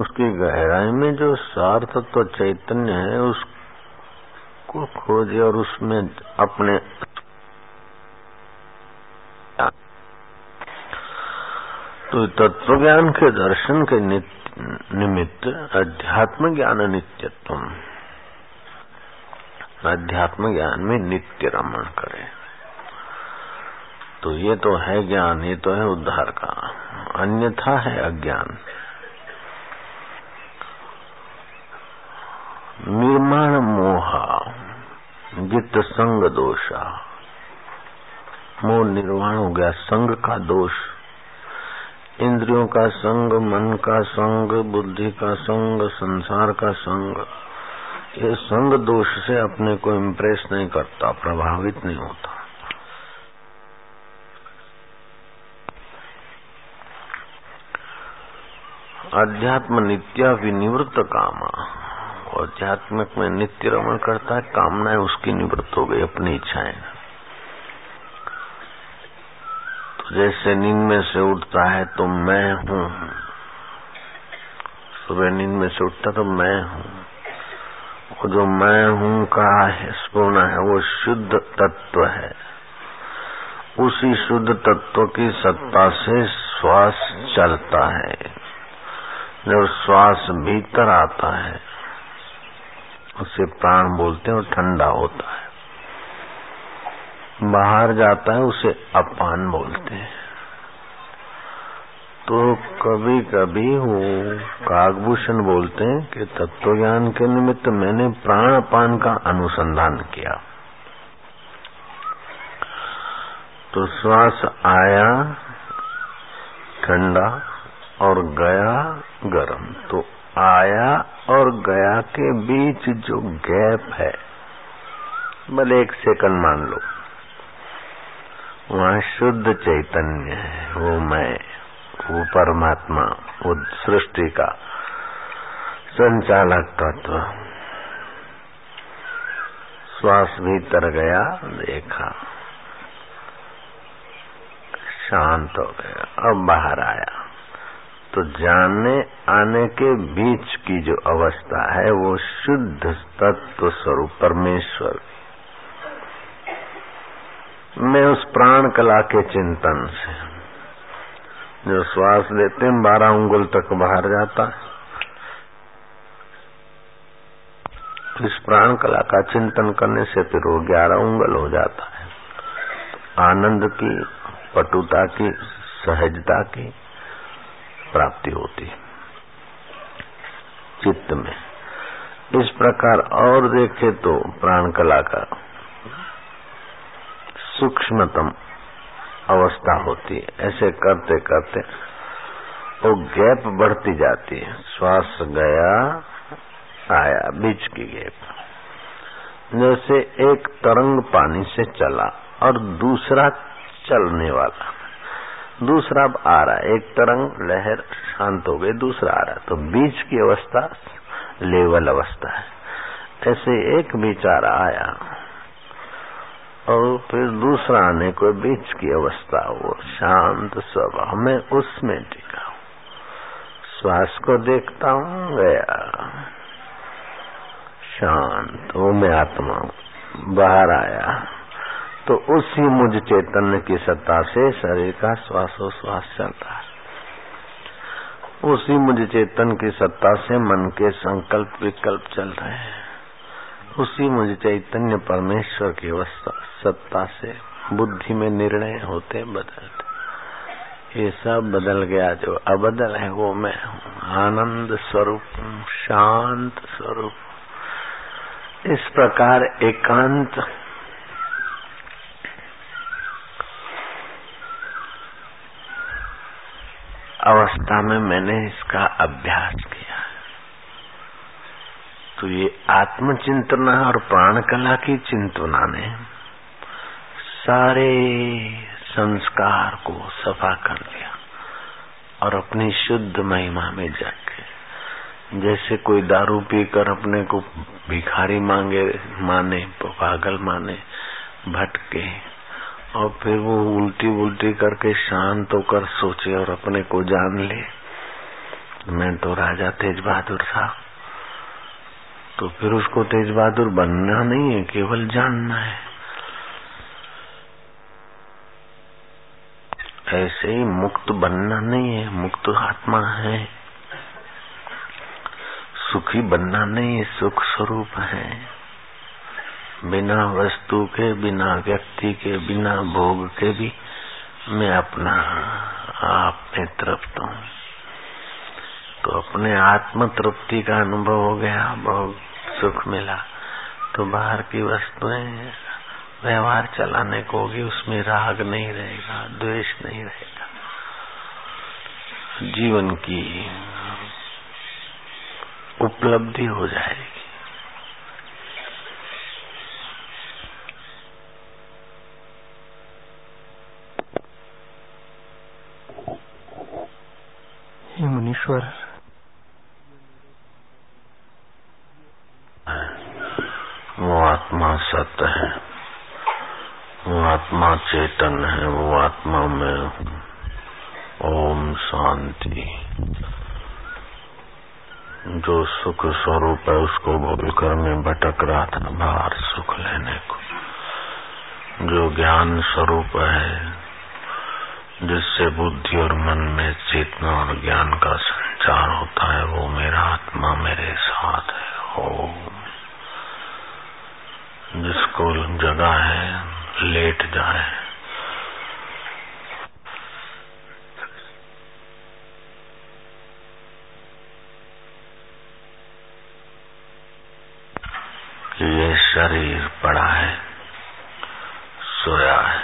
उसकी गहराई में जो सार तत्व चैतन्य है, उसको खोजे और उसमें अपने तो तत्व ज्ञान के दर्शन के निमित्त अध्यात्म ज्ञान नित्यत्व। अध्यात्म ज्ञान में नित्य रमण करे। तो ये तो है ज्ञान, ये तो है उद्धार का। अन्यथा है अज्ञान निर्माण मोहा जित संग दोषा। मोह निर्वाण हो गया, संग का दोष। इंद्रियों का संग, मन का संग, बुद्धि का संग, संसार का संग। ये संग दोष से अपने को इम्प्रेस नहीं करता, प्रभावित नहीं होता। अध्यात्म नित्या विनिवृत्त कामा। अध्यात्मिक में नित्य रमण करता है, कामनाएँ उसकी निवृत्त हो गई, अपनी इच्छाएँ। तो जैसे नींद में से उठता है तो मैं हूँ। सुबह नींद में से उठता तो मैं हूँ। वो जो मैं हूँ का स्पूर्ण है, वो शुद्ध तत्व है। उसी शुद्ध तत्व की सत्ता से श्वास चलता है। जब श्वास भीतर आता है उसे प्राण बोलते हैं और ठंडा होता है। बाहर जाता है, उसे अपान बोलते हैं। तो कभी कभी वो कागभूषण बोलते हैं कि तत्व ज्ञान के निमित्त मैंने प्राण अपान का अनुसंधान किया। तो श्वास आया, ठंडा और गया गर्म। तो आया और गया के बीच जो गैप है, भले एक सेकंड मान लो, वहाँ शुद्ध चैतन्य है, वो मैं, वो परमात्मा, वो सृष्टि का संचालक तत्व। श्वास भीतर गया, देखा, शांत हो गया, अब बाहर आया। तो जानने आने के बीच की जो अवस्था है, वो शुद्ध तत्व स्वरूप परमेश्वर मैं उस प्राण कला के चिंतन से, जो श्वास लेते हैं, बारह उंगल तक बाहर जाता है। इस प्राण कला का चिंतन करने से फिर वो ग्यारह उंगल हो जाता है। आनंद की, पटुता की, सहजता की प्राप्ति होती है। चित्त में। इस प्रकार और देखे तो प्राण कला का सूक्ष्मतम अवस्था होती है। ऐसे करते करते वो गैप बढ़ती जाती है। श्वास गया, आया, बीच की गैप। जैसे एक तरंग पानी से चला और दूसरा चलने वाला। दूसरा आ रहा है। एक तरंग, लहर शांत हो गई, दूसरा आ रहा है। तो बीच की अवस्था लेवल अवस्था है। ऐसे एक विचार आया और फिर दूसरा आने को बीच की अवस्था, वो शांत स्वभाव में उसमें टिका श्वास को देखता हूँ, गया। शांत, वो मैं आत्मा बाहर आया। तो उसी मुझ चैतन्य की सत्ता से शरीर का श्वासोश्वास चलता है। उसी मुझ चेतन की सत्ता से मन के संकल्प विकल्प चल रहे हैं। उसी मुझ चैतन्य परमेश्वर की सत्ता से बुद्धि में निर्णय होते बदलते। ये सब बदल गया, जो अबदल है वो मैं हूँ। आनंद स्वरूप, शांत स्वरूप। इस प्रकार एकांत अवस्था में मैंने इसका अभ्यास किया। तो ये आत्मचिंतना और प्राण कला की चिंतना ने सारे संस्कार को सफ़ा कर दिया और अपनी शुद्ध महिमा में जाके जैसे कोई दारू पीकर अपने को भिखारी मांगे, माने, पागल माने, भटके और फिर वो उल्टी उल्टी करके शांत होकर सोचे और अपने को जान ले मैं तो राजा तेज बहादुर था। तो फिर उसको तेज बहादुर बनना नहीं है, केवल जानना है। ऐसे ही मुक्त बनना नहीं है, मुक्त आत्मा है। सुखी बनना नहीं है सुख स्वरूप है। बिना वस्तु के, बिना व्यक्ति के, बिना भोग के भी मैं अपना आप में तृप्त हूँ। तो अपने आत्म तृप्ति का अनुभव हो गया, बहुत सुख मिला। तो बाहर की वस्तुएँ, व्यवहार चलाने को होगी उसमें राग नहीं रहेगा, द्वेष नहीं रहेगा। जीवन की उपलब्धि हो जाएगी। मुनीश्वर वो आत्मा सत्य है। वो आत्मा चेतन है। वो आत्मा में ओम शांति। जो सुख स्वरूप है, उसको भूलकर मैं भटक रहा था बाहर सुख लेने को। जो ज्ञान स्वरूप है, जिससे बुद्धि और मन में चेतना और ज्ञान का संचार होता है, वो मेरा आत्मा मेरे साथ है। ओम जिसको जगह है, लेट जाए। ये शरीर पड़ा है, सोया है।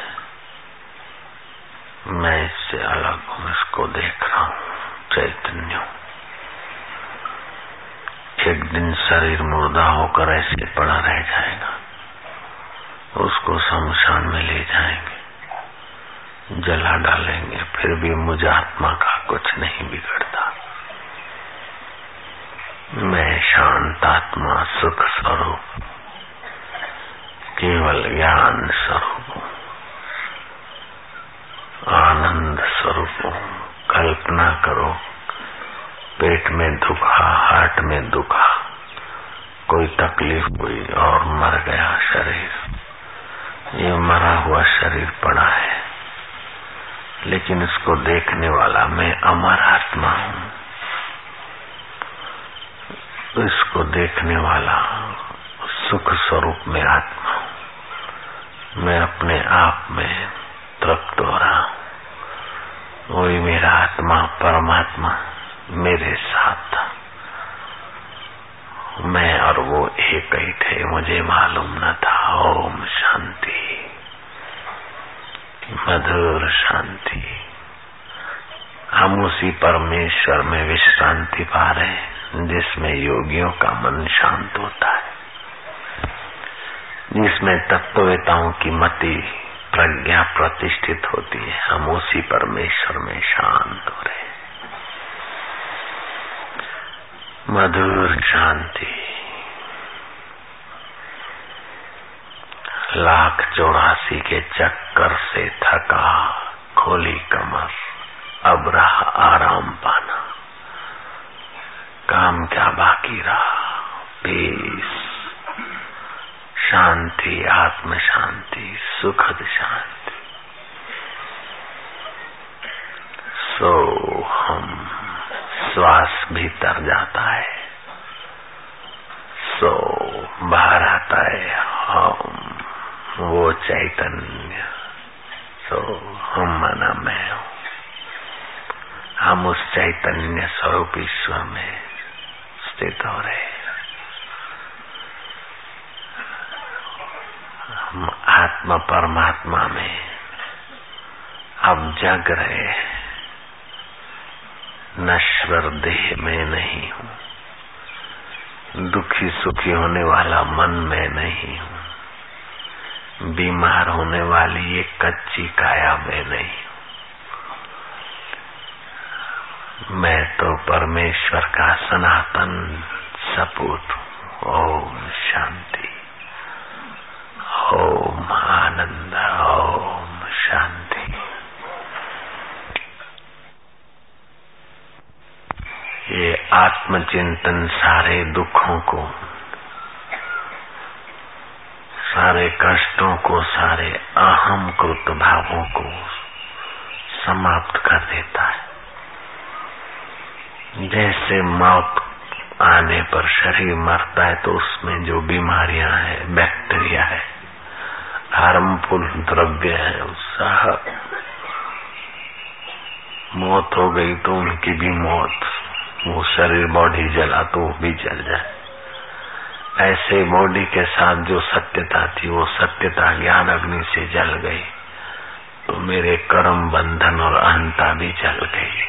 मैं इससे अलग हूँ, इसको देख रहा हूँ, चैतन्य एक दिन शरीर मुर्दा होकर ऐसे पड़ा रह जाएगा। उसको शमशान में ले जाएँगे। जला डालेंगे, फिर भी मुझे आत्मा का कुछ नहीं बिगड़ता। मैं शांत आत्मा, सुख स्वरूप, केवल ज्ञान स्वरूप आनंद स्वरूप कल्पना करो, पेट में दुखा, हार्ट में दुखा कोई तकलीफ़ हुई और मर गया शरीर। ये मरा हुआ शरीर पड़ा है। लेकिन इसको देखने वाला मैं अमर आत्मा हूँ। इसको देखने वाला सुख स्वरूप में आत्मा मैं अपने आप में तृप्त हो रहा हूँ। वही मेरा आत्मा, परमात्मा मेरे साथ था। मैं और वो एक ही थे, मुझे मालूम न था। ओम शांति। मधुर शांति। हम उसी परमेश्वर में विश्रांति पा रहे हैं, जिसमें योगियों का मन शांत होता है। जिसमें तत्ववेताओं की मति प्रज्ञा प्रतिष्ठित होती है, हम उसी परमेश्वर में शांत हो रहे मधुर शांति। लाख चौरासी के चक्कर से थका खोली कमर, अब रहा आराम पाना। काम क्या बाकी रहा? पीस शांति आत्म शांति सुखद शांति। सो हम श्वास भीतर जाता है। सो बाहर आता है। हम, वो चैतन्य। सो हम मना मैं हूँ। हम उस चैतन्य स्वरूप ईश्वर में स्थित हो रहे हम आत्मा परमात्मा में अब जग रहे नश्वर देह में नहीं हूँ। दुखी सुखी होने वाला मन में नहीं हूँ। बीमार होने वाली ये कच्ची काया में नहीं मैं तो परमेश्वर का सनातन सपूत ओम शांति। ओम आनंद। ओम शांति। ये आत्मचिंतन सारे दुखों को, सारे कष्टों को, सारे अहम कृत भावों को समाप्त कर देता है। जैसे मौत आने पर शरीर मरता है तो उसमें जो बीमारियाँ हैं, बैक्टीरिया है, हार्मफुल द्रव्य है उत्साह मौत हो गई तो उनकी भी मौत। वो शरीर बॉडी जला तो भी जल जाए। ऐसे बॉडी के साथ जो सत्यता थी, वो सत्यता ज्ञान अग्नि से जल गई। तो मेरे कर्म बंधन और अहंता भी जल गई।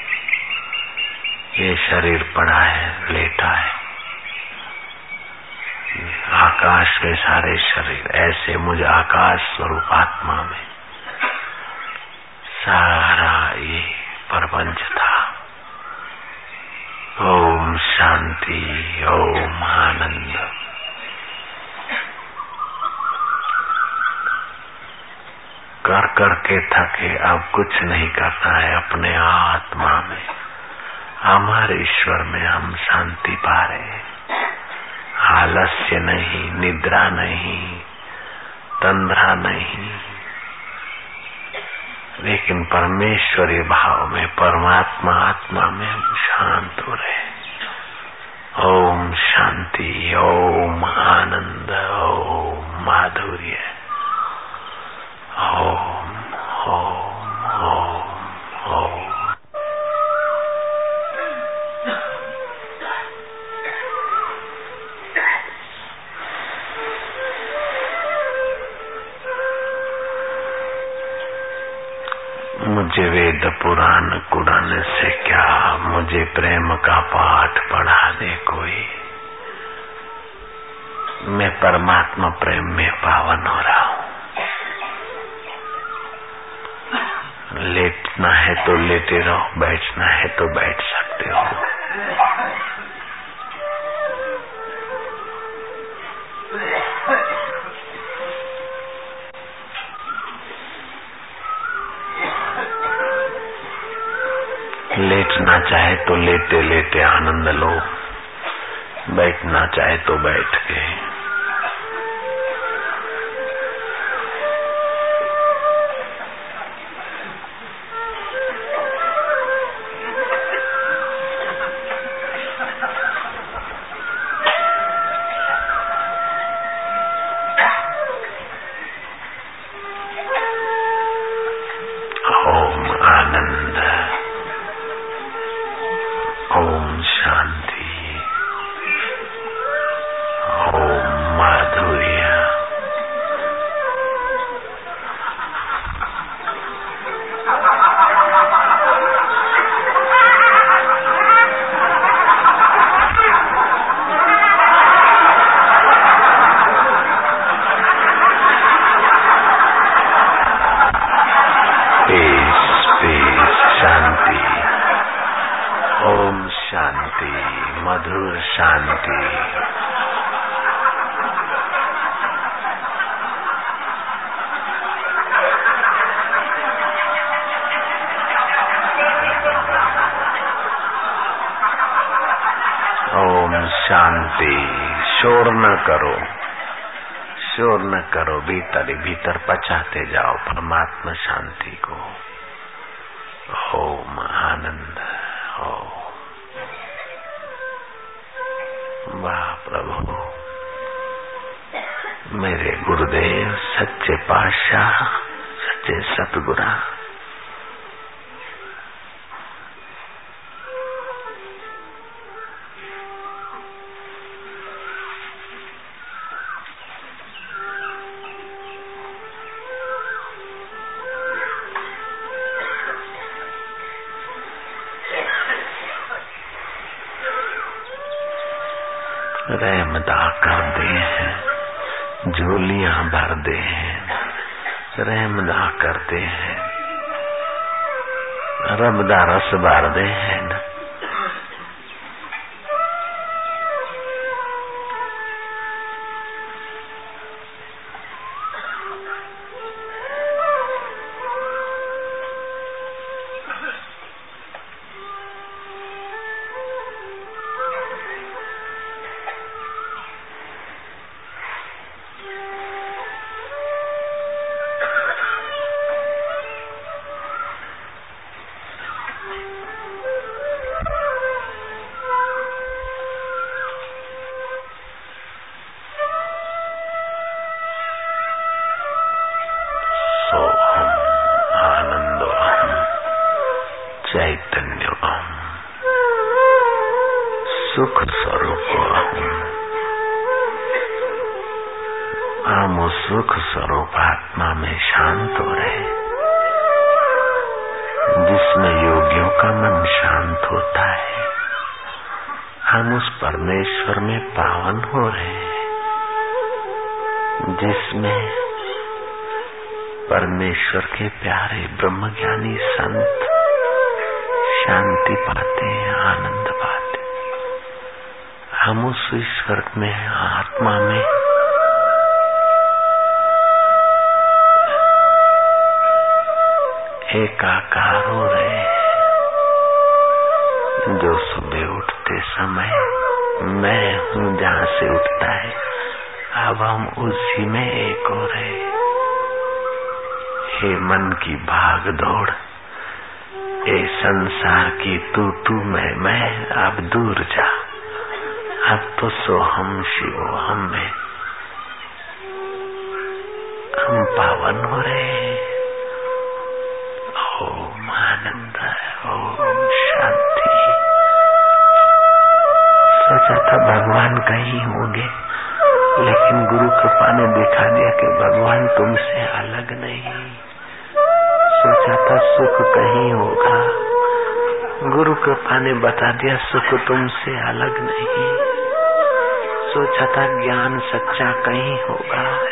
ये शरीर पड़ा है, लेटा है। आकाश के सारे शरीर, ऐसे मुझे आकाश स्वरूप आत्मा में। सारा ये प्रपंच था। ओम शांति, ओम आनंद। कर कर के थके अब कुछ नहीं करता है अपने आत्मा में। हमारे ईश्वर में हम शांति पा रहे आलस्य नहीं, निद्रा नहीं, तंद्रा नहीं। लेकिन परमेश्वरी भाव में, परमात्मा आत्मा में हम शांत हो रहे ओम शांति, ओम आनंद, ओम माधुर्य, ओम ओम। कुरान से क्या मुझे प्रेम का पाठ पढ़ा दे कोई? मैं परमात्मा प्रेम में पावन हो रहा हूँ। लेटना है तो लेटे रहो, बैठना है तो बैठ सकते हो। चाहे तो लेते लेते आनंद लो। बैठना चाहे तो बैठ के। शोर न करो। शोर न करो, भीतर ही भीतर पचाते जाओ, परमात्मा शांति को। ओम आनंद ओम वाह प्रभु। मेरे गुरुदेव, सच्चे पातशाह, सच्चे सतगुरा। रबदा रस बार दे हैं। जिसमें परमेश्वर के प्यारे ब्रह्मज्ञानी संत शांति पाते आनंद पाते हम उस ईश्वर में, आत्मा में एकाकार हो रहे हैं। जो सुबह उठते समय मैं हूँ, जहाँ से उठता है। अब हम उसी में एक हो। रहे हे मन की भाग दौड़, ए संसार की तू तू मैं मैं अब दूर जा। अब तो सो हम शिव, हम में हम पावन हो रहे ओम आनंद ओम शांति। सोचा था भगवान कहीं होंगे। दिखा दिया कि भगवान तुमसे अलग नहीं। सोचा था सुख कहीं होगा। गुरु कृपा ने बता दिया, सुख तुमसे अलग नहीं। सोचा था ज्ञान सच्चा कहीं होगा।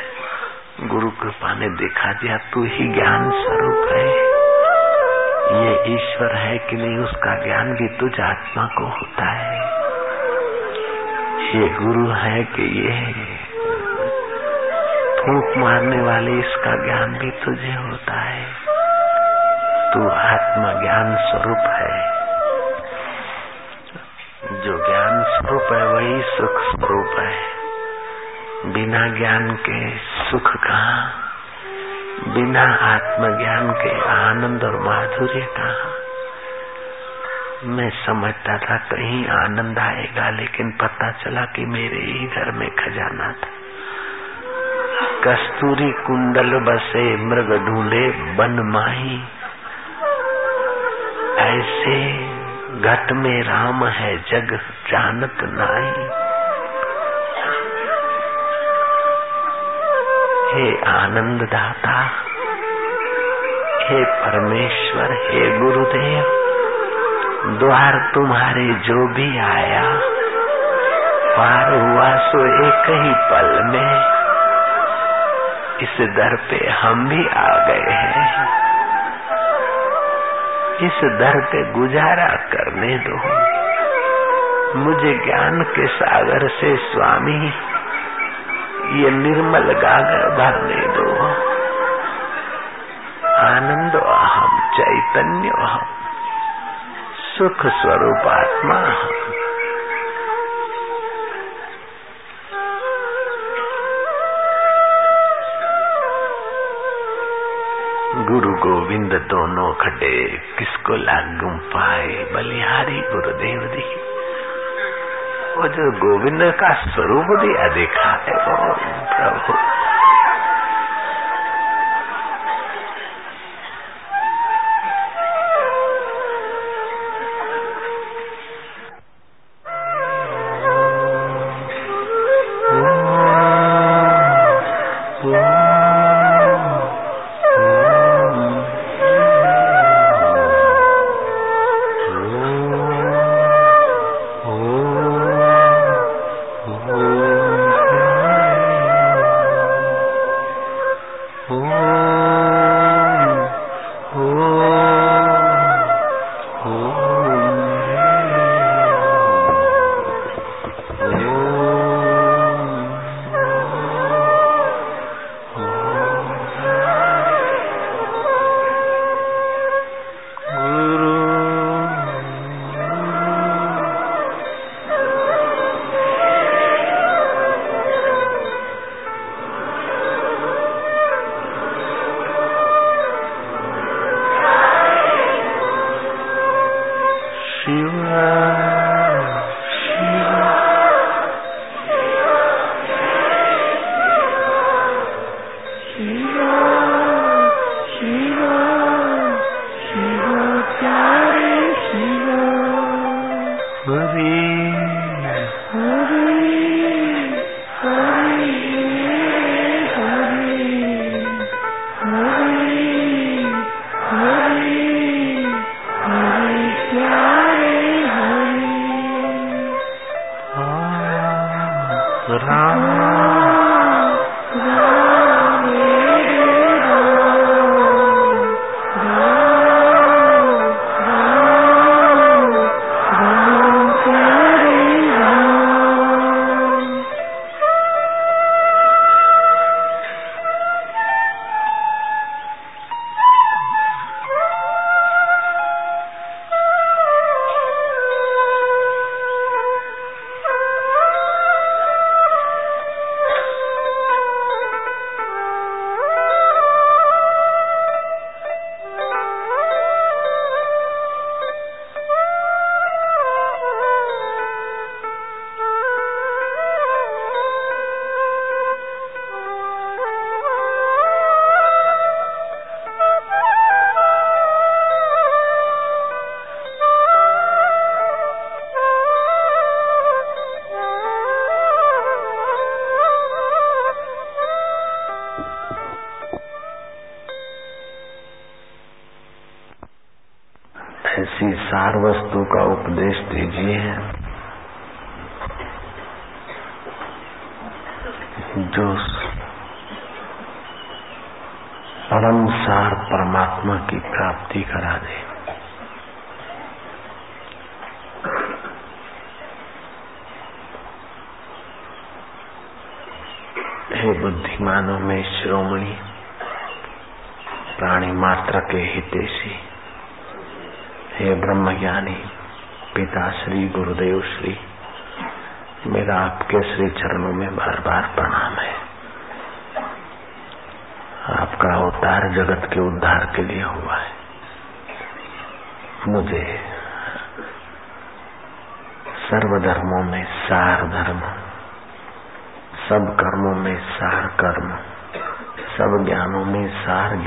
गुरु कृपा ने दिखा, दिया, तू ही ज्ञान स्वरूप है। ये ईश्वर है कि नहीं, उसका ज्ञान भी तुझ आत्मा को होता है। ये गुरु है कि ये फूक मारने वाले इसका ज्ञान भी तुझे होता है। तू आत्मा ज्ञान स्वरूप है। जो ज्ञान स्वरूप है, वही सुख स्वरूप है। बिना ज्ञान के सुख कहा? बिना आत्मज्ञान के आनंद और माधुर्य कहा? मैं समझता था कहीं आनंद आएगा, लेकिन पता चला कि मेरे ही घर में खजाना था। कस्तूरी कुंडल बसे मृग ढूंढे बन माही। ऐसे घट में राम है जग जानत नाई हे आनंद दाता हे परमेश्वर, हे गुरुदेव, द्वार तुम्हारे जो भी आया, पार हुआ सो एक ही पल में। इस दर पे हम भी आ गए हैं। इस दर पे गुजारा करने दो। मुझे ज्ञान के सागर से स्वामी, ये निर्मल गागर भरने दो। आनंद अहम, चैतन्य अहम, सुख स्वरूप आत्मा हम गोविंद दोनों खटे किसको लागू पाए? बलिहारी गुरुदेव दी वो जो गोविंद का स्वरूप दिया देखा है, वो प्रभु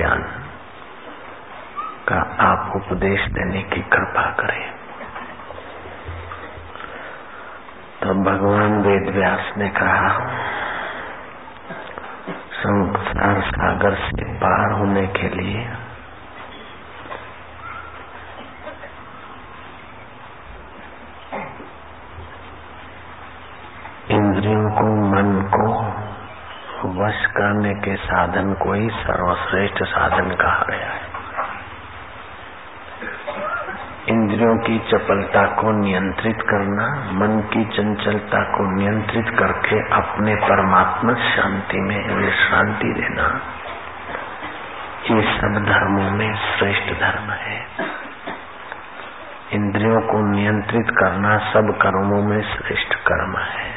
ज्ञान का आप उपदेश देने की कृपा करें। तो भगवान वेद व्यास ने कहा, संसार सागर से पार होने के लिए के साधन को ही सर्वश्रेष्ठ साधन कहा गया है। इंद्रियों की चपलता को नियंत्रित करना, मन की चंचलता को नियंत्रित करके अपने परमात्मा शांति में विश्रांति देना, ये सब धर्मों में श्रेष्ठ धर्म है। इंद्रियों को नियंत्रित करना सब कर्मों में श्रेष्ठ कर्म है।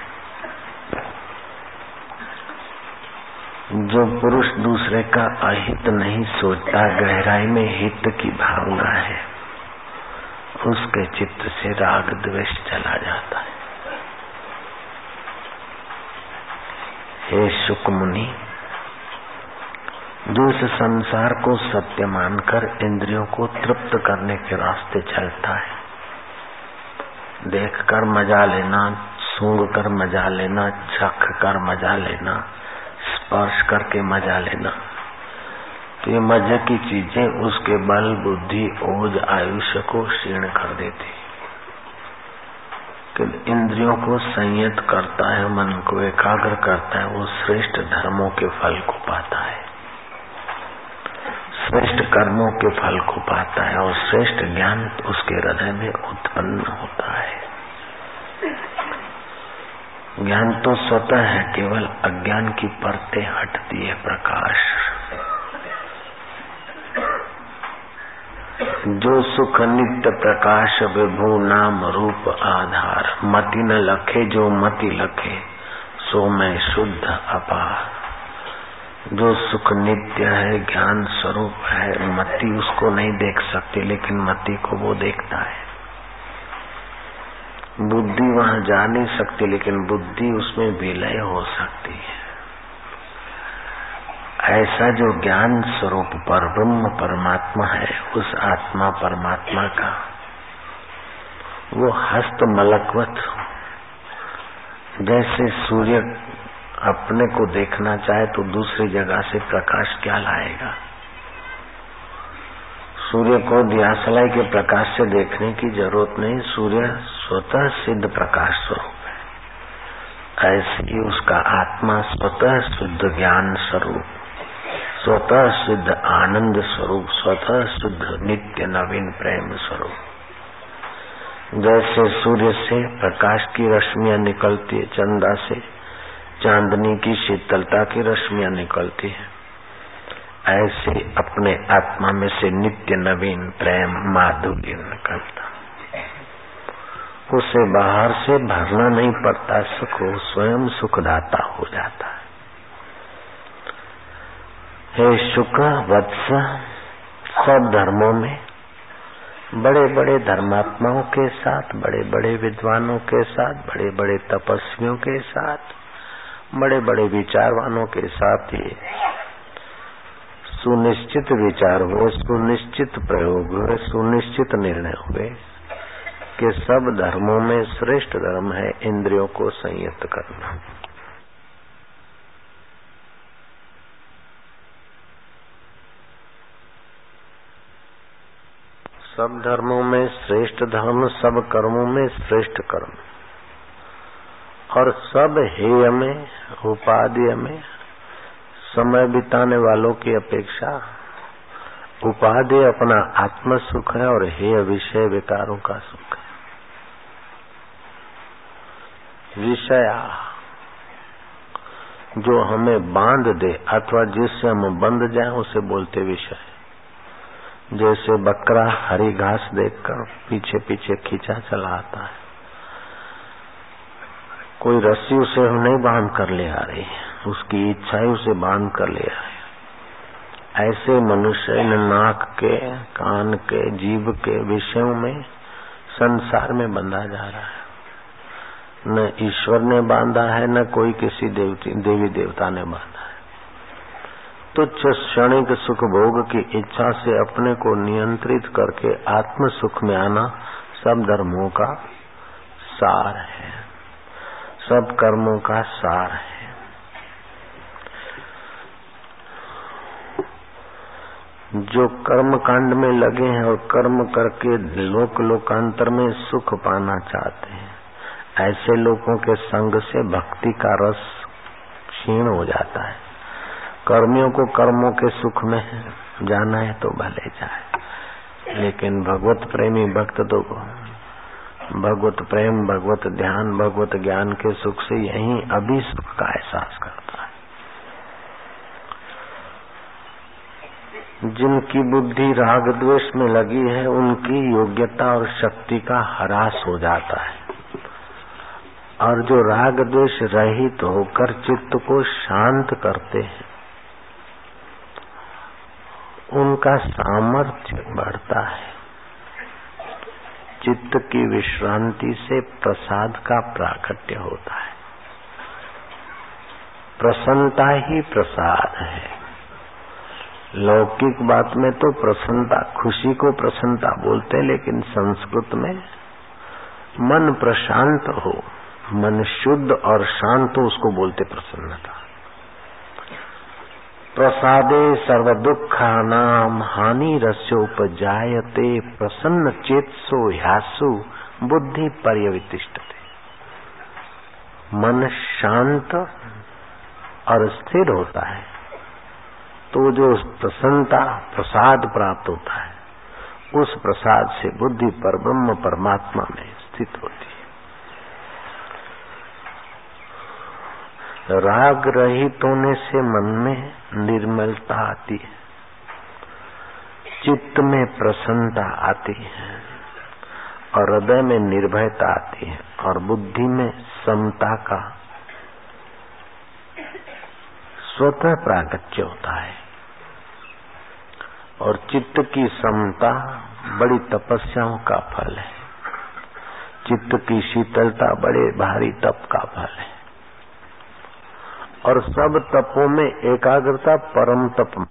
जो पुरुष दूसरे का अहित नहीं सोचता, गहराई में हित की भावना है। उसके चित्त से राग द्वेष चला जाता है। हे शुक मुनि जो इस संसार को सत्य मानकर इंद्रियों को तृप्त करने के रास्ते चलता है। देखकर मज़ा लेना, सूंघ कर मज़ा लेना, चख कर मज़ा लेना स्पर्श करके मज़ा लेना। तो ये मज़े की चीज़ें, उसके बल, बुद्धि, ओज, आयुष्य को क्षीण कर देती कि इंद्रियों को संयत करता है, मन को एकाग्र करता है, वो श्रेष्ठ धर्मों के फल को पाता है। श्रेष्ठ कर्मों के फल को पाता है और श्रेष्ठ ज्ञान उसके हृदय में उत्पन्न होता है। ज्ञान तो स्वतः है, केवल अज्ञान की परतें हटती है प्रकाश। जो सुख नित्य प्रकाश, विभु नाम रूप आधार। मति न लखे जो मति लखे, सो मैं शुद्ध अपार। जो सुख नित्य है, ज्ञान स्वरूप है, मति उसको नहीं देख सकती, लेकिन मति को वो देखता है। बुद्धि वहाँ जा नहीं सकती, लेकिन बुद्धि उसमें विलय हो सकती है। ऐसा जो ज्ञान स्वरूप पर ब्रह्म परमात्मा है, उस आत्मा परमात्मा का, वो हस्त मलकवत जैसे सूर्य अपने को देखना चाहे तो दूसरी जगह से प्रकाश क्या लाएगा? सूर्य को दियासलाई के प्रकाश से देखने की ज़रूरत नहीं, सूर्य स्वतः सिद्ध प्रकाश स्वरूप है। ऐसे ही उसका आत्मा स्वतः शुद्ध ज्ञान स्वरूप, स्वतः सिद्ध आनंद स्वरूप, स्वतः शुद्ध नित्य नवीन प्रेम स्वरूप। जैसे सूर्य से प्रकाश की रश्मियाँ निकलती है, चंदा से, चांदनी की शीतलता की रश्मियाँ निकलती है। ऐसे अपने आत्मा में से नित्य नवीन प्रेम माधुर्य निकलता। उसे बाहर से भरना नहीं पड़ता, सुख स्वयं सुखदाता हो जाता है। हे शुक्र, वत्स, सब धर्मों में बड़े बड़े धर्मात्माओं के साथ बड़े बड़े विद्वानों के साथ बड़े बड़े तपस्वियों के साथ बड़े बड़े विचारवानों के साथ ही सुनिश्चित विचार हो, सुनिश्चित प्रयोग हुए सुनिश्चित निर्णय हुए कि सब धर्मों में श्रेष्ठ धर्म है, इंद्रियों को संयत करना। सब धर्मों में श्रेष्ठ धर्म, सब कर्मों में श्रेष्ठ कर्म। और सब हेय में उपाधि में समय बिताने वालों की अपेक्षा उपाधि अपना आत्म सुख है और हे विषय विकारों का सुख है। विषया जो हमें बाँध दे अथवा जिससे हम बंध जाए, उसे बोलते विषय। जैसे बकरा हरी घास देखकर पीछे पीछे खींचा चला आता है। कोई रस्सी उसे हम नहीं बाँध कर ले आ रही। उसकी इच्छा ही उसे बाँध कर ले आए ऐसे मनुष्य न नाक के, कान के जीव के विषयों में, संसार में बंधा जा रहा है। न ईश्वर ने बांधा है, न कोई किसी देवती, देवी देवता ने बांधा है। तुच्छ क्षणिक सुख भोग की इच्छा से अपने को नियंत्रित करके आत्म सुख में आना सब धर्मों का सार है। सब कर्मों का सार है। जो कर्म कांड में लगे हैं और कर्म करके लोक लोकांतर में सुख पाना चाहते हैं, ऐसे लोगों के संग से भक्ति का रस क्षीण हो जाता है। कर्मियों को कर्मों के सुख में जाना है तो भले जाए, लेकिन भगवत प्रेमी भक्त तो भगवत प्रेम, भगवत ध्यान, भगवत ज्ञान के सुख से यही अभी सुख का एहसास करता है। जिनकी बुद्धि राग द्वेष में लगी है, उनकी योग्यता और शक्ति का हरास हो जाता है। और जो राग द्वेष रहित तो होकर चित्त को शांत करते हैं, उनका सामर्थ्य बढ़ता है। चित्त की विश्रांति से प्रसाद का प्राकट्य होता है। प्रसन्नता ही प्रसाद है। लौकिक बात में तो प्रसन्नता, खुशी को प्रसन्नता बोलते हैं, लेकिन संस्कृत में मन प्रशांत हो, मन शुद्ध और शांत हो, उसको बोलते प्रसन्नता। प्रसादे सर्व नाम हानि रस्योपजायते प्रसन्न चेतसो ह्यासु बुद्धि पर्यवितिष्ठते। मन शांत और स्थिर होता है तो जो प्रसन्नता, प्रसाद प्राप्त होता है, उस प्रसाद से बुद्धि पर ब्रह्म परमात्मा में स्थित होती है। राग रहित होने से मन में निर्मलता आती है। चित्त में प्रसन्नता आती है और हृदय में निर्भयता आती है और बुद्धि में समता का स्वतः प्रागत्य होता है। और चित्त की समता बड़ी तपस्याओं का फल है। चित्त की शीतलता बड़े भारी तप का फल है। और सब तपों में एकाग्रता परम तप।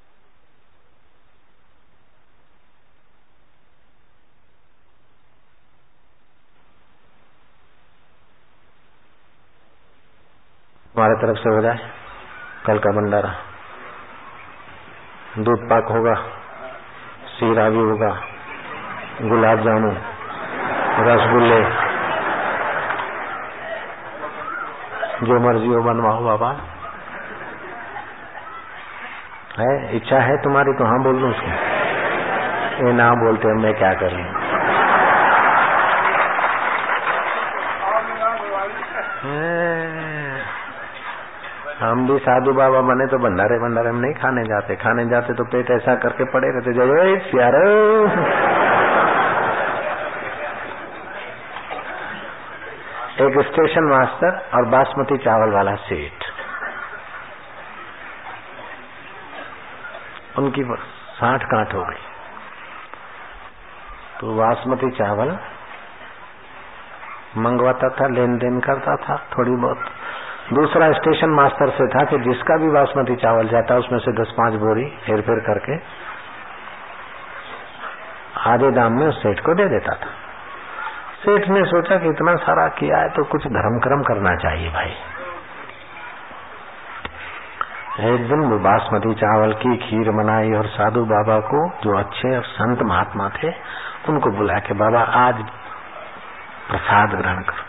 हमारे तरफ़ से हो जाए, कल का भंडारा। दूध पाक होगा, सीरा भी होगा, गुलाब जामुन, रसगुल्ले। जो मर्ज़ी हो बनवाओ बाबा। है, इच्छा है तुम्हारी तो हाँ बोल दो उसको। ये ना बोलते मैं क्या कर? करूँ हम भी साधु बाबा बने तो भंडारे भंडारे में नहीं खाने जाते। खाने जाते तो पेट ऐसा करके पड़े रहते जय प्यार। एक स्टेशन मास्टर और बासमती चावल वाला सेठ। उनकी साठ काट हो गई। तो बासमती चावल मंगवाता था लेन देन करता था, थोड़ी बहुत। दूसरा स्टेशन मास्टर से था कि जिसका भी बासमती चावल जाता, उसमें से दस पाँच बोरी हेर फेर करके आधे दाम में उस सेठ को दे देता था। सेठ ने सोचा कि इतना सारा किया है तो कुछ धर्म कर्म करना चाहिए भाई। एक दिन वो बासमती चावल की खीर बनाई और साधु बाबा को, जो अच्छे और संत महात्मा थे, उनको बुला के बाबा आज प्रसाद ग्रहण करो।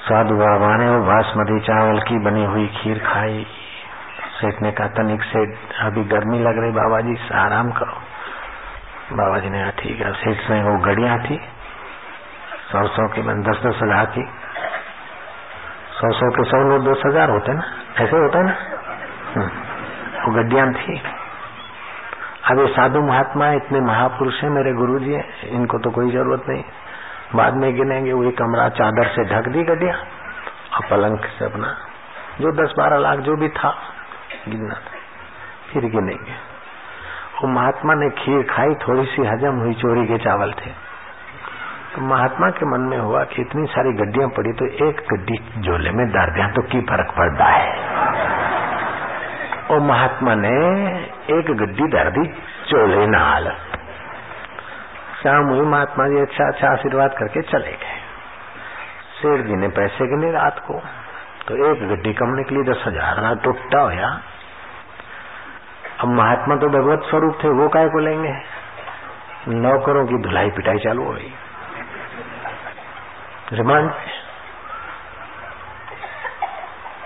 साधु बाबा ने वो बासमती चावल की बनी हुई खीर खाई। सेठ ने कहा तनिक से अभी गर्मी लग रही बाबा जी आराम करो। बाबा जी ने कहा, ठीक है। सेठ से वो गड़िया थी सौ सौ की बन, दस दस हज़ार की। सौ सौ के सौ लोग दस हज़ार होते ना। ऐसे होता ना? हम्म। वो गड्डिया थी अब ये साधु महात्मा इतने महापुरुष है मेरे गुरु जी इनको तो कोई ज़रूरत नहीं। बाद में गिनेंगे, वही कमरा चादर से ढक दी गड्डिया और पलंग से अपना, जो दस बारह लाख जो भी था, गिनना था। फिर गिनेंगे। वो महात्मा ने खीर खाई, थोड़ी सी हजम हुई, चोरी के चावल थे। तो महात्मा के मन में हुआ कि इतनी सारी गड्डियाँ पड़ी तो एक गड्डी झोले में डाल दिया तो की फ़र्क पड़ता है? और महात्मा ने एक गड्डी डाल दी चोले नाल। शाम हुई, महात्मा जी अच्छा अच्छा आशीर्वाद करके चले गए। शेर जी ने पैसे गिने रात को। तो एक गड्डी कम निकली दस हज़ार ना टुट्टा होया। अब महात्मा तो भगवत स्वरूप थे, वो काय को लेंगे? नौकरों की धुलाई पिटाई चालू हो गई। रिमांड पे।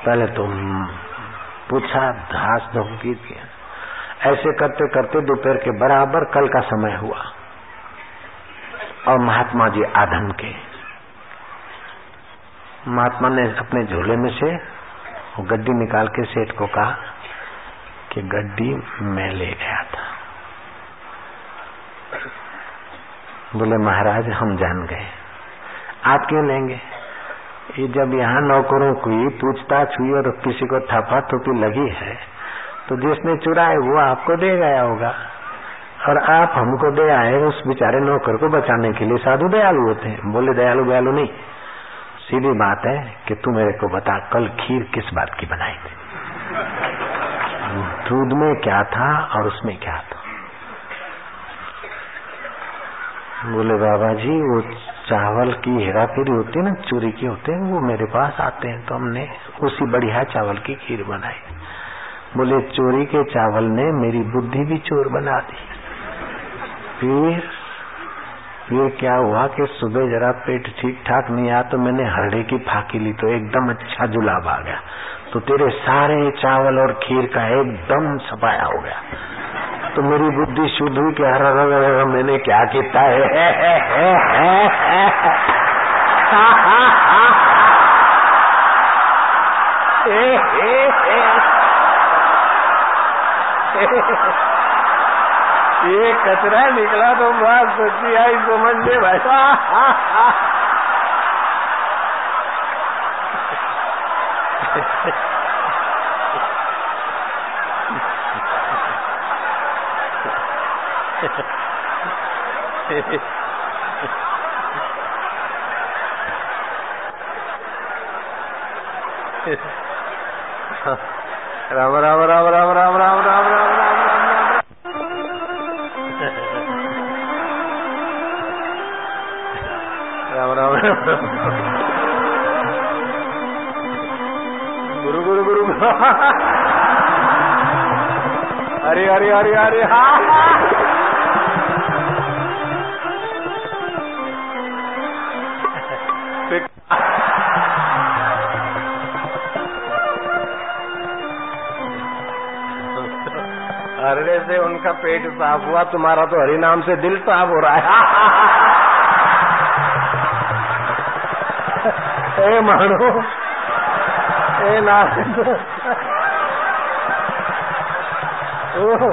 पहले तो पूछा, धास धमकी दिया ऐसे करते करते दोपहर के बराबर कल का समय हुआ। और महात्मा जी आधम के। महात्मा ने अपने झोले में से गड्डी निकाल के सेठ को कहा कि गड्डी मैं ले गया था। बोले, महाराज, हम जान गए। आप क्यों लेंगे? ये जब यहाँ नौकरों की पूछताछ हुई और किसी को थपा थोपी लगी है तो जिसने चुराए वो आपको दे गया होगा। और आप हमको दे आए उस बेचारे नौकर को बचाने के लिए। साधु दयालु होते हैं। बोले, दयालु दयालु नहीं। सीधी बात है कि तू मेरे को बता, कल खीर किस बात की बनाई थी? दूध में क्या था और उसमें क्या था? बोले बाबा जी वो चावल की हेरा फेरी होती है ना, चोरी की होते हैं, वो मेरे पास आते हैं तो हमने उसी बढ़िया चावल की खीर बनाई। बोले, चोरी के चावल ने मेरी बुद्धि भी चोर बना दी। फिर ये क्या हुआ कि सुबह जरा पेट ठीक ठाक नहीं आया तो मैंने हरड़े की फाकी ली तो एकदम अच्छा जुलाब आ गया। तो तेरे सारे चावल और खीर का एकदम सफाया हो गया। तो मेरी बुद्धि शुद्ध हुई कि हर मैंने क्या किया है? ये कचरा निकला तो बात सच्ची आई समझ में भाई राम राम राम राम राम राम राम राम गुरु गुरु गुरु अरे अरे अरे अरे हा उनका पेट साफ़ हुआ, तुम्हारा तो हरि नाम से दिल साफ़ हो रहा है। ए मानो, ए नारायण। ओ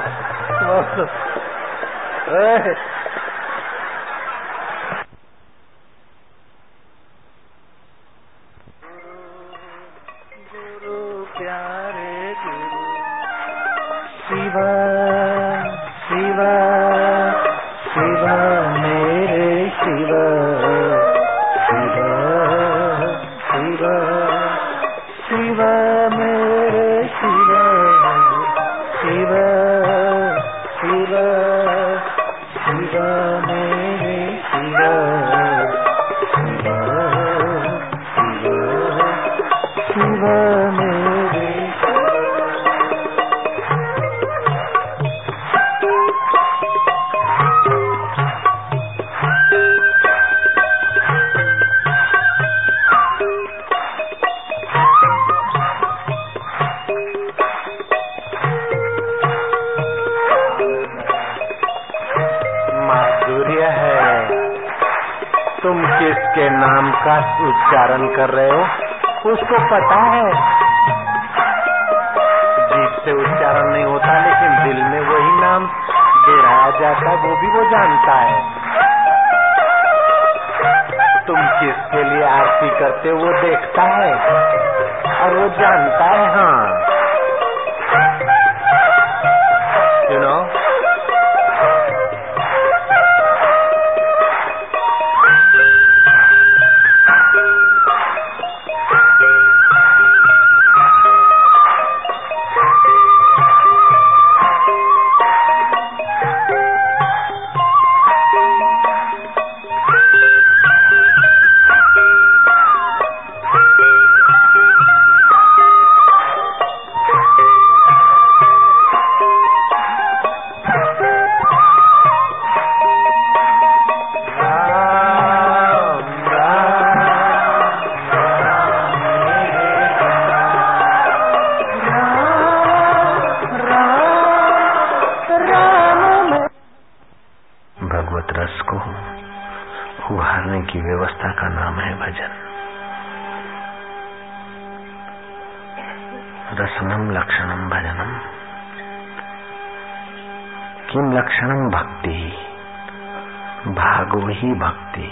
ही भक्ति।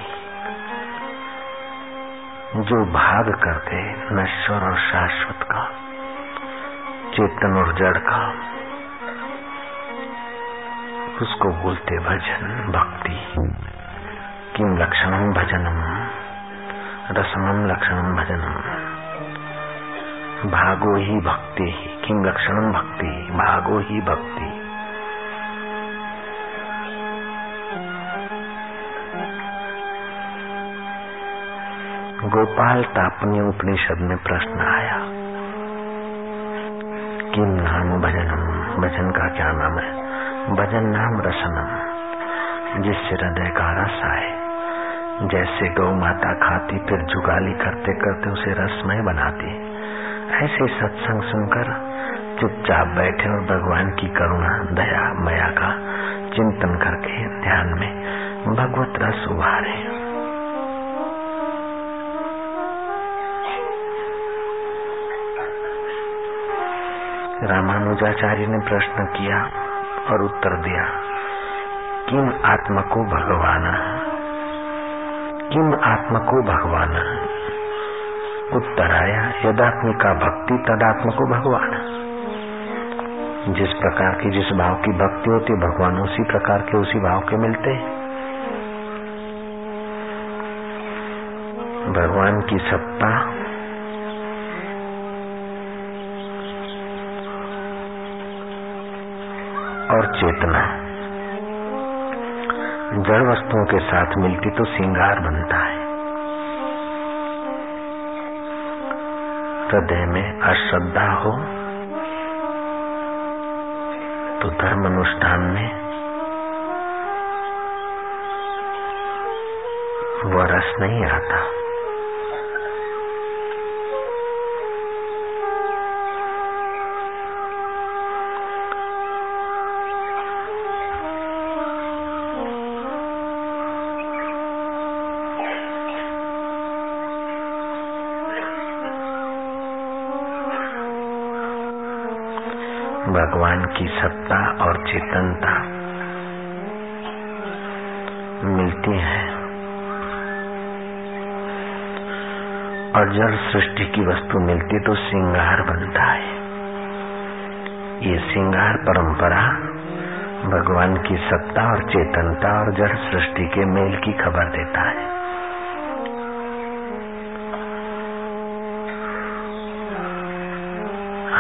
जो भाग करते नश्वर और शाश्वत का, चेतन और जड़ का, उसको बोलते भजन भक्ति। किम लक्षणम भजनम रसमम लक्षणम भजनम। भागो ही भक्ति, किम लक्षणम भक्ति, भागो ही भक्ति। गोपाल तापनी उपनिषद में प्रश्न आया किम नाम भजनम, भजन का क्या नाम है? भजन नाम रसनम, जिससे हृदय का रस आए। जैसे गौ माता खाती, फिर जुगाली करते करते उसे रसमय बनाती। ऐसे सत्संग सुनकर चुपचाप बैठे और भगवान की करुणा, दया, मया का चिंतन करके ध्यान में भगवत रस उभारे। रामानुजाचार्य ने प्रश्न किया और उत्तर दिया, किम आत्मा को भगवान? किम आत्मा को भगवान? उत्तर आया यदात्मिका भक्ति तदात्म को भगवान। जिस प्रकार की जिस भाव की भक्ति होती भगवान उसी प्रकार के उसी भाव के मिलते हैं। भगवान की सत्ता और चेतना। जड़ वस्तुओं के साथ मिलती तो श्रृंगार बनता है। हृदय में अश्रद्धा हो तो धर्म अनुष्ठान में वो रस नहीं आता। भगवान की सत्ता और चेतनता मिलती है। और जब सृष्टि की वस्तु मिलती तो श्रृंगार बनता है। ये श्रृंगार परंपरा भगवान की सत्ता और चेतनता और जड़ सृष्टि के मेल की खबर देता है।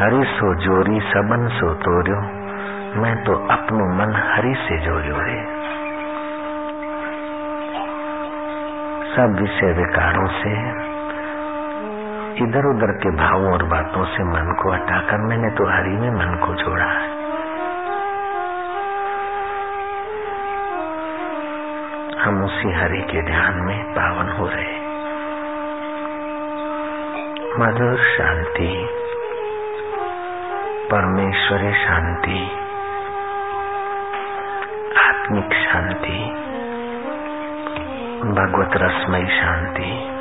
हरि सो जोरी, सबन सो तोर्यो। मैं तो अपनो मन हरि से जोड़ियो रे। सब विषय विकारों से इधर उधर के भावों और बातों से मन को हटाकर मैंने तो हरि में मन को जोड़ा है। हम उसी हरि के ध्यान में पावन हो रहे। मधुर शांति। परमेश्वरी शांति आत्मिक शांति भगवत रसमयी शांति।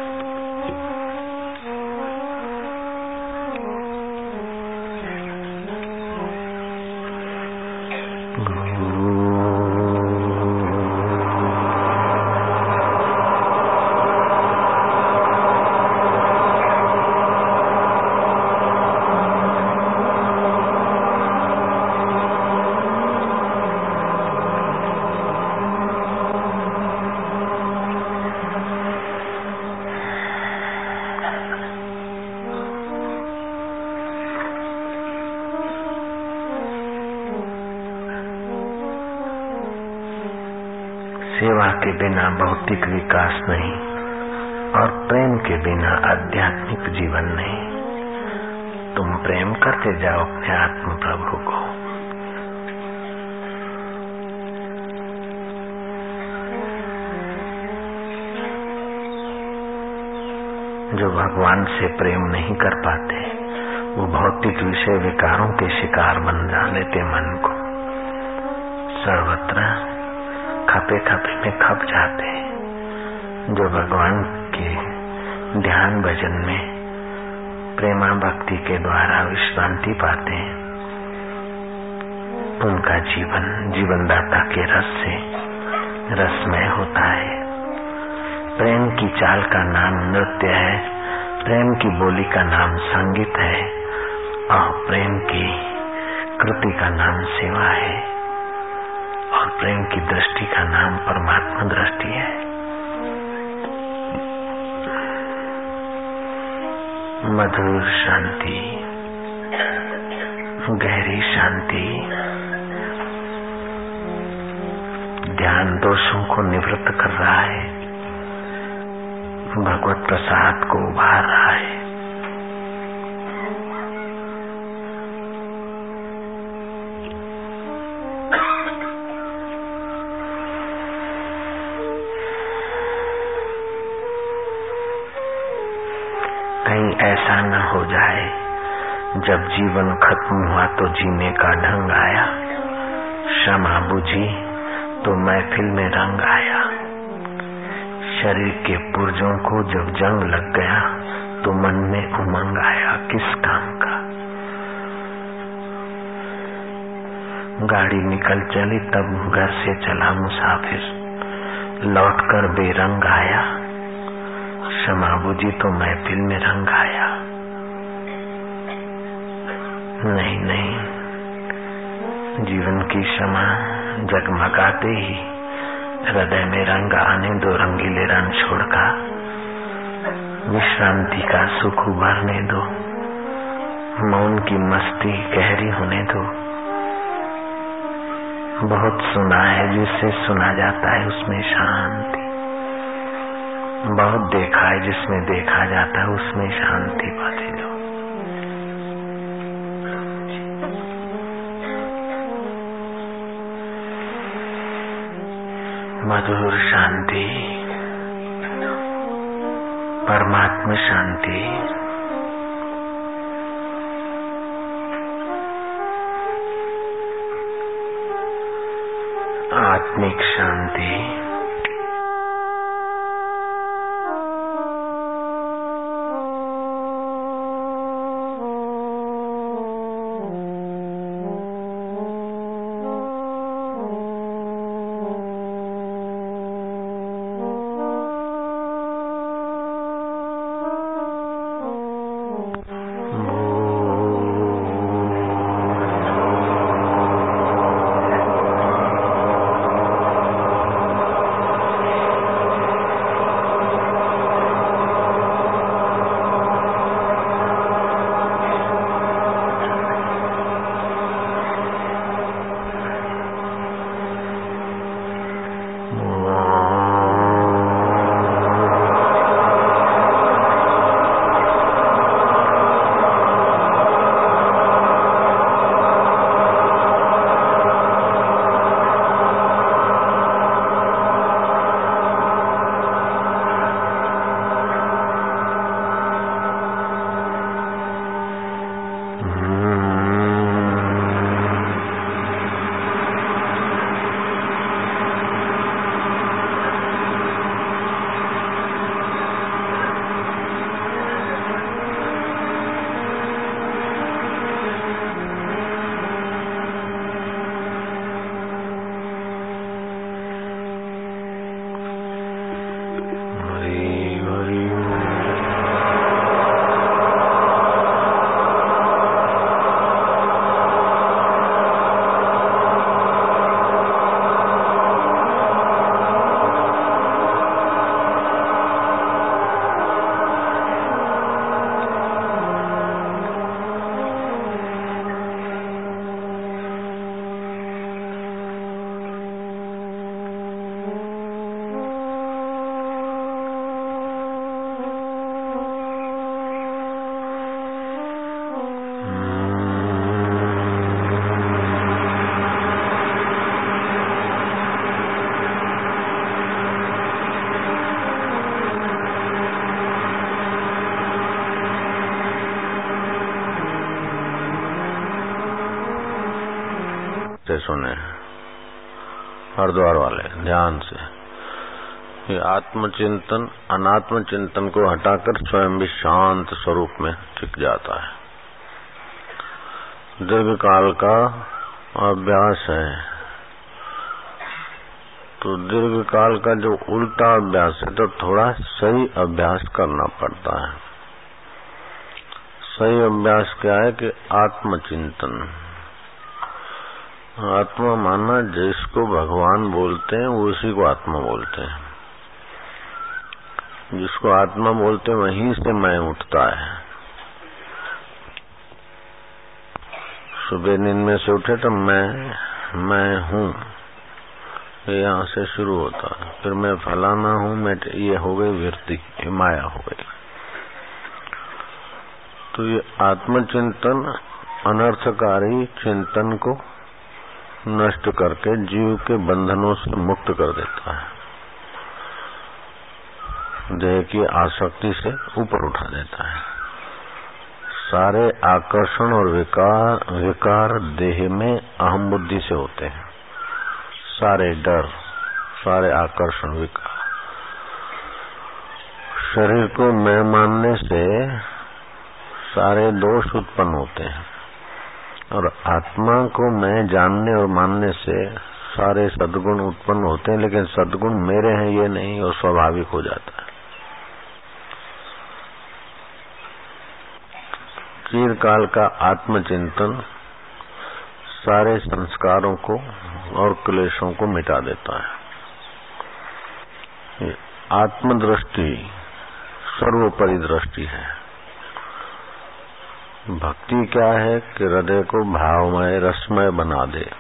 विकास नहीं और प्रेम के बिना आध्यात्मिक जीवन नहीं। तुम प्रेम करते जाओ अपने आत्म प्रभु को। जो भगवान से प्रेम नहीं कर पाते, वो भौतिक विषय विकारों के शिकार बन जा लेते मन को। सर्वत्र खपे खपे में खप जाते। जो भगवान के ध्यान भजन में प्रेमा भक्ति के द्वारा विश्रांति पाते हैं, उनका जीवन, जीवनदाता के रस से रसमय होता है। प्रेम की चाल का नाम नृत्य है, प्रेम की बोली का नाम संगीत है, और प्रेम की कृति का नाम सेवा है, और प्रेम की दृष्टि का नाम परमात्मा दृष्टि है। मधुर शांति, गहरी शांति। ध्यान दोषों को निवृत्त कर रहा है। भगवत प्रसाद को उभार रहा है। हो जाए। जब जीवन खत्म हुआ तो जीने का ढंग आया। क्षमा बुझी तो महफिल में रंग आया। शरीर के पुर्जों को जब जंग लग गया तो मन में उमंग आया किस काम का। गाड़ी निकल चली, तब घर से चला मुसाफिर। लौटकर बेरंग आया। क्षमा बुझी तो महफिल में रंग आया। नहीं नहीं जीवन की क्षमा जगमगाते ही हृदय में रंग आने, दो रंगीले रंग छोड़का विश्रांति का सुख उभरने दो। मौन की मस्ती गहरी होने दो। बहुत सुना है जिससे सुना जाता है उसमें शांति। बहुत देखा है जिसमें देखा जाता है उसमें शांति पाते जो मधुर शांति परमात्मा शांति। आत्मिक शांति। सुने। हरिद्वार वाले, ध्यान से। ये आत्मचिंतन अनात्म चिंतन को हटाकर स्वयं भी शांत स्वरूप में टिक जाता है। दीर्घ काल का अभ्यास है। तो दीर्घ काल का जो उल्टा अभ्यास है तो थोड़ा सही अभ्यास करना पड़ता है। सही अभ्यास क्या है कि आत्मचिंतन। आत्मा माना जिसको भगवान बोलते हैं उसी को आत्मा बोलते हैं। जिसको आत्मा बोलते हैं, वहीं से मैं उठता है। सुबह नींद में से उठे तो मैं मैं हूँ। यहाँ से शुरू होता है। फिर मैं फलाना हूँ, मैं ये हो गई वृत्ति माया हो गई। तो ये आत्मचिंतन, अनर्थकारी चिंतन को नष्ट करके जीव के बंधनों से मुक्त कर देता है। देह की आसक्ति से ऊपर उठा देता है। सारे आकर्षण और विकार विकार देह में अहम बुद्धि से होते हैं। सारे डर, सारे आकर्षण, विकार। शरीर को मैं मानने से सारे दोष उत्पन्न होते हैं। और आत्मा को मैं जानने और मानने से सारे सदगुण उत्पन्न होते हैं, लेकिन सदगुण मेरे हैं, ये नहीं और स्वाभाविक हो जाता है। चिरकाल का आत्मचिंतन सारे संस्कारों को और क्लेशों को मिटा देता है। आत्मदृष्टि सर्वोपरि दृष्टि है। भक्ति क्या है कि हृदय को भावमय, रसमय बना दे।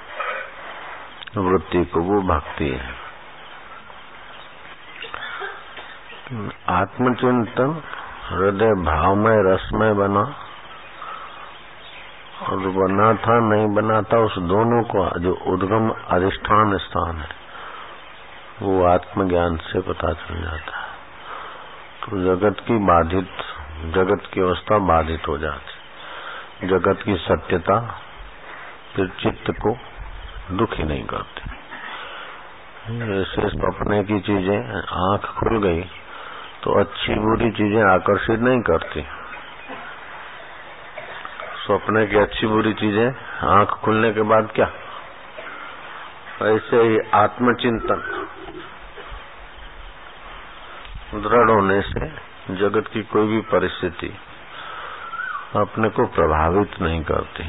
वृत्ति को वो भक्ति है। आत्मचिंतन, हृदय भावमय, रसमय बना। और बना था, नहीं बना था, उस दोनों को, जो उद्गम अधिष्ठान स्थान है, वो आत्मज्ञान से पता चल जाता है। तो जगत की बाधित, जगत की अवस्था बाधित हो जाती जगत की सत्यता फिर चित्त को दुखी नहीं करती। जैसे सपने की चीज़ें, आँख खुल गई तो अच्छी बुरी चीज़ें आकर्षित नहीं करती। सपने की अच्छी बुरी चीज़ें, आँख खुलने के बाद क्या? ऐसे ही आत्मचिंतन। दृढ़ होने से जगत की कोई भी परिस्थिति अपने को प्रभावित नहीं करती।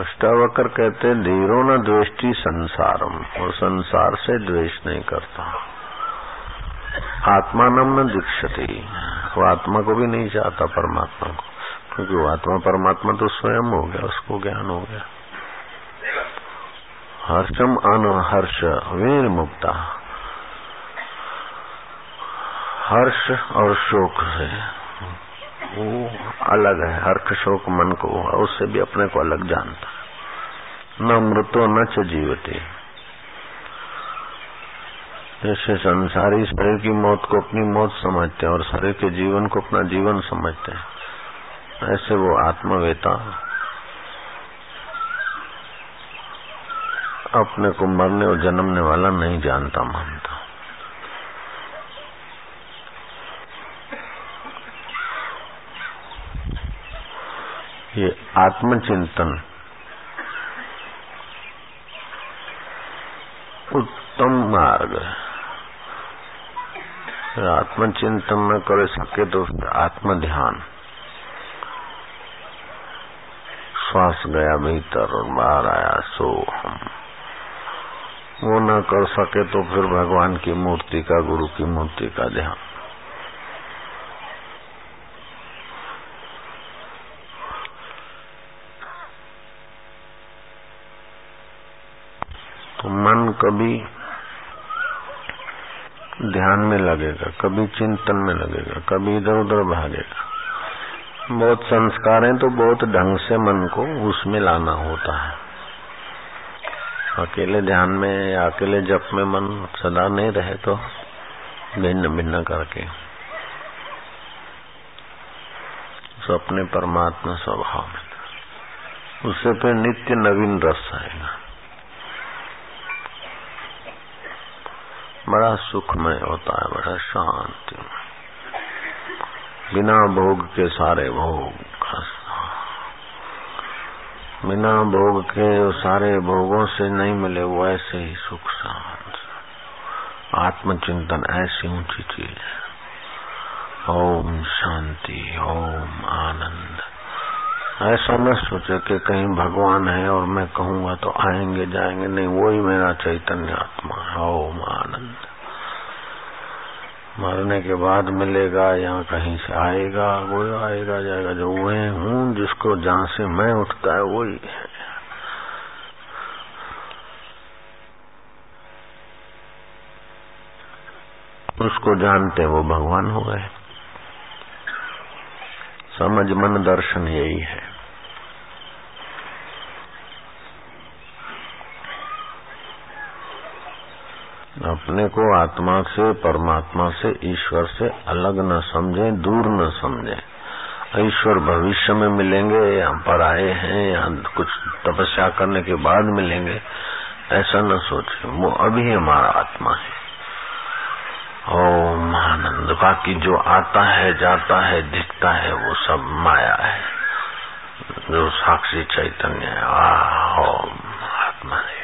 अष्टावकर कहते धीरो न द्वेष्टि संसारम। और संसार से द्वेष नहीं करता। आत्मानम न दीक्षति। वो आत्मा को भी नहीं चाहता परमात्मा को। क्योंकि वो आत्मा परमात्मा तो स्वयं हो गया, उसको ज्ञान हो गया। हर्षम अनहर्ष वीर मुक्ता। हर्ष और शोक है। वो अलग है हर्ष शोक, मन को उससे भी अपने को अलग जानता न मृतो, न च जीवते। जैसे संसारी शरीर की मौत को अपनी मौत समझते हैं, और शरीर के जीवन को अपना जीवन समझते हैं। ऐसे वो आत्मवेता। अपने को मरने और जन्मने वाला नहीं जानता, मानता। ये आत्मचिंतन। उत्तम मार्ग। आत्मचिंतन न कर सके तो आत्म ध्यान श्वास गया भीतर और बाहर आया सो हम वो न कर सके तो फिर भगवान की मूर्ति का, गुरु की मूर्ति का ध्यान। तो मन कभी ध्यान में लगेगा, कभी चिंतन में लगेगा, कभी इधर उधर भागेगा। बहुत संस्कार हैं तो बहुत ढंग से मन को उसमें लाना होता है। अकेले ध्यान में या अकेले जप में मन सदा नहीं रहे तो भिन्न भिन्न करके अपने परमात्मा स्वभाव में। उससे फिर नित्य नवीन रस आएगा। बड़ा सुखमय होता है, बड़ा शांति। बिना भोग के सारे भोग बिना भोग के सारे भोगों से नहीं मिले वो ऐसे ही सुख शांत। आत्मचिंतन ऐसी ऊँची चीज़ है। ओम शांति, ओम आनंद। ऐसा न सोचे कि कहीं भगवान है और मैं कहूँगा तो आएँगे, जाएँगे। नहीं वही मेरा चैतन्य आत्मा है। ओम आनंद मरने के बाद मिलेगा या कहीं से आएगा, वो आएगा, जाएगा। जो मैं हूँ, जिसको जहाँ से मैं उठता है, वही है। उसको जानते वो भगवान हो गए। समझ मन दर्शन यही है। अपने को आत्मा से, परमात्मा से, ईश्वर से अलग न समझे, दूर न समझे। ईश्वर भविष्य में मिलेंगे या पर आए हैं या कुछ तपस्या करने के बाद मिलेंगे। ऐसा न सोचे, वो अभी हमारा आत्मा है। ओम आनंद, बाकी जो आता है, जाता है, दिखता है, वो सब माया है। जो साक्षी चैतन्य है ओम, आत्मा है।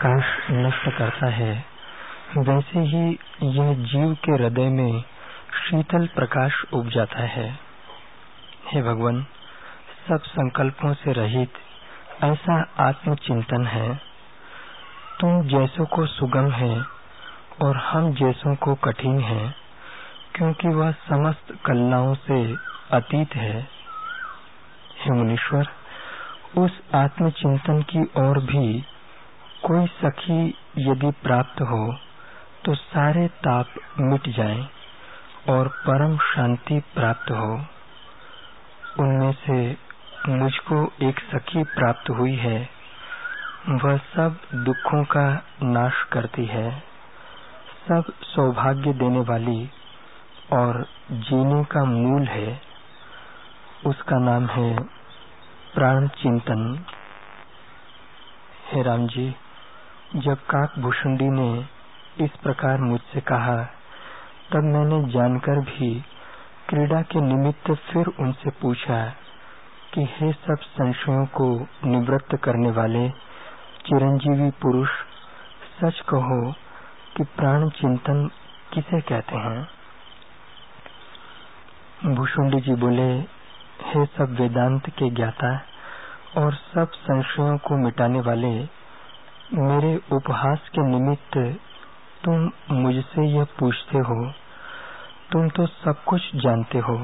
काश नष्ट करता है। वैसे ही यह जीव के हृदय में शीतल प्रकाश उग जाता है। हे भगवान, सब संकल्पों से रहित ऐसा आत्मचिंतन है। तुम जैसों को सुगम है और हम जैसों को कठिन है, क्योंकि वह समस्त कल्लाओं से अतीत है। हे मुनीश्वर, उस आत्मचिंतन की ओर भी कोई सखी यदि प्राप्त हो तो सारे ताप मिट जाएँ और परम शांति प्राप्त हो। उनमें से मुझको एक सखी प्राप्त हुई है। वह सब दुखों का नाश करती है। सब सौभाग्य देने वाली और जीने का मूल है। उसका नाम है प्राण चिंतन हे राम जी। जब काक भूषुंडी ने इस प्रकार मुझसे कहा, तब मैंने जानकर भी क्रीड़ा के निमित्त फिर उनसे पूछा कि हे सब संशयों को निवृत्त करने वाले चिरंजीवी पुरुष, सच कहो कि प्राण चिंतन किसे कहते हैं? भूषुंडी जी बोले, हे सब वेदांत के ज्ञाता और सब संशयों को मिटाने वाले मेरे उपहास के निमित्त तुम मुझसे यह पूछते हो। तुम तो सब कुछ जानते हो।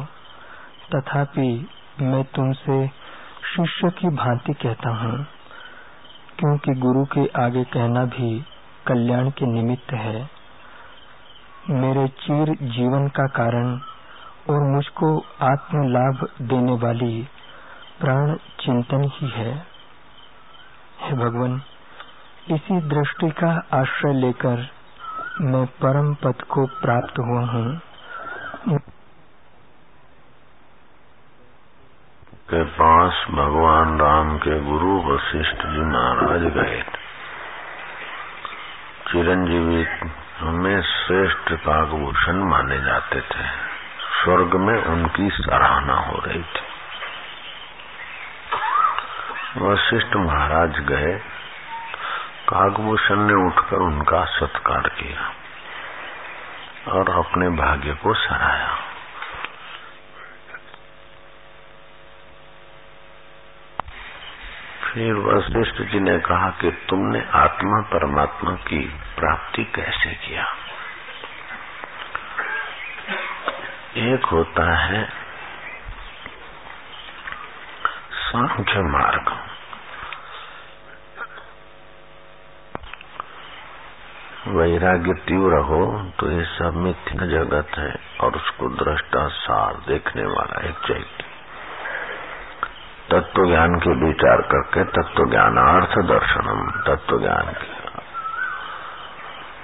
तथापि मैं तुमसे शिष्य की भांति कहता हूँ, क्योंकि गुरु के आगे कहना भी कल्याण के निमित्त है। मेरे चीर जीवन का कारण और मुझको आत्म लाभ देने वाली प्राण चिंतन ही है। हे भगवान इसी दृष्टि का आश्रय लेकर मैं परम पद को प्राप्त हुआ हूँ। के पास भगवान राम के गुरु वशिष्ठ जी महाराज गए। चिरंजीवी हमें श्रेष्ठ काकभूषण माने जाते थे। स्वर्ग में उनकी सराहना हो रही थी। वशिष्ठ महाराज गए काकभूषण ने उठकर उनका सत्कार किया और अपने भाग्य को सराया फिर वशिष्ठ जी ने कहा कि तुमने आत्मा परमात्मा की प्राप्ति कैसे किया? एक होता है सांख्य मार्ग। वैराग्य तीव्र हो तो ये सब मिथ्या जगत है और उसको दृष्टा सार देखने वाला एक चैत्य तत्व ज्ञान के विचार करके तत्व ज्ञान अर्थ दर्शनम तत्व ज्ञान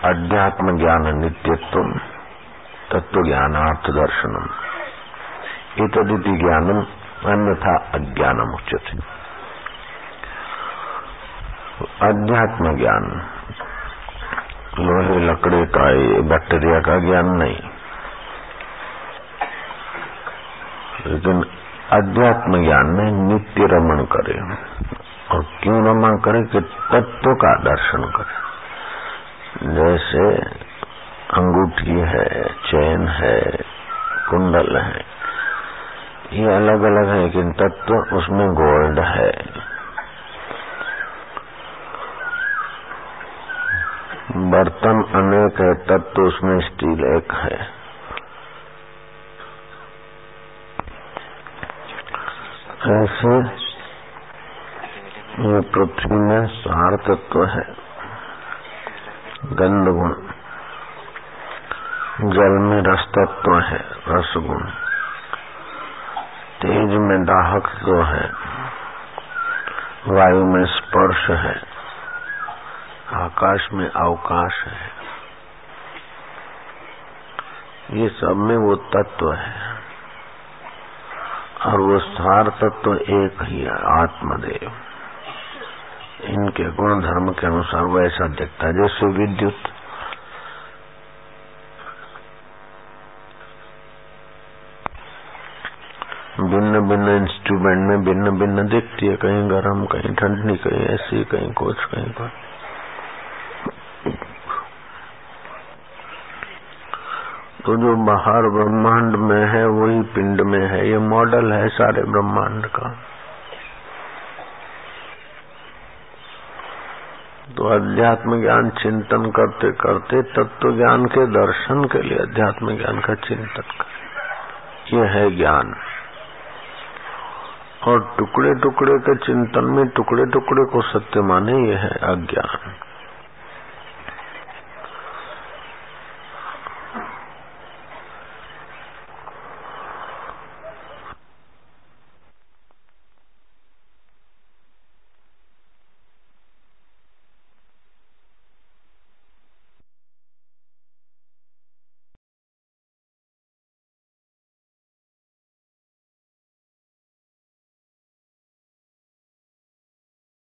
अध्यात्म ज्ञान नित्यत्व तत्व ज्ञान ज्ञानार्थ दर्शनम। इतदिति ज्ञानम, अन्यथा अज्ञानम उचित अध्यात्म ज्ञान लोहे लकड़े का ये बैक्टीरिया का ज्ञान नहीं। लेकिन अध्यात्म ज्ञान में नित्य रमण करे और क्यों रमण करे कि तत्व का दर्शन करे। जैसे अंगूठी है, चैन है, कुंडल है, ये अलग अलग है, लेकिन तत्व उसमें गोल्ड है। बर्तन अनेक है तत्व उसमें स्टील एक है। ऐसे पृथ्वी में सार तत्व है गंध गुण जल में रस तत्व है, रसगुण। तेज में दाहक तो है, वायु में स्पर्श है। आकाश में अवकाश है। ये सब में वो तत्व है। और वो सार तत्व एक ही है, आत्मदेव। इनके गुण धर्म के अनुसार वो ऐसा दिखता है, जैसे विद्युत। भिन्न भिन्न इंस्ट्रूमेंट में भिन्न भिन्न दिखती है, कहीं गर्म, कहीं ठंडी, कहीं ऐसी, कहीं कुछ कहीं कुछ। तो जो बाहर ब्रह्मांड में है, वही पिंड में है। ये मॉडल है सारे ब्रह्मांड का। तो अध्यात्म ज्ञान चिंतन करते करते, तत्व ज्ञान के दर्शन के लिए अध्यात्म ज्ञान का चिंतन करें। यह है ज्ञान। और टुकड़े टुकड़े के चिंतन में टुकड़े टुकड़े को सत्य माने, ये है अज्ञान।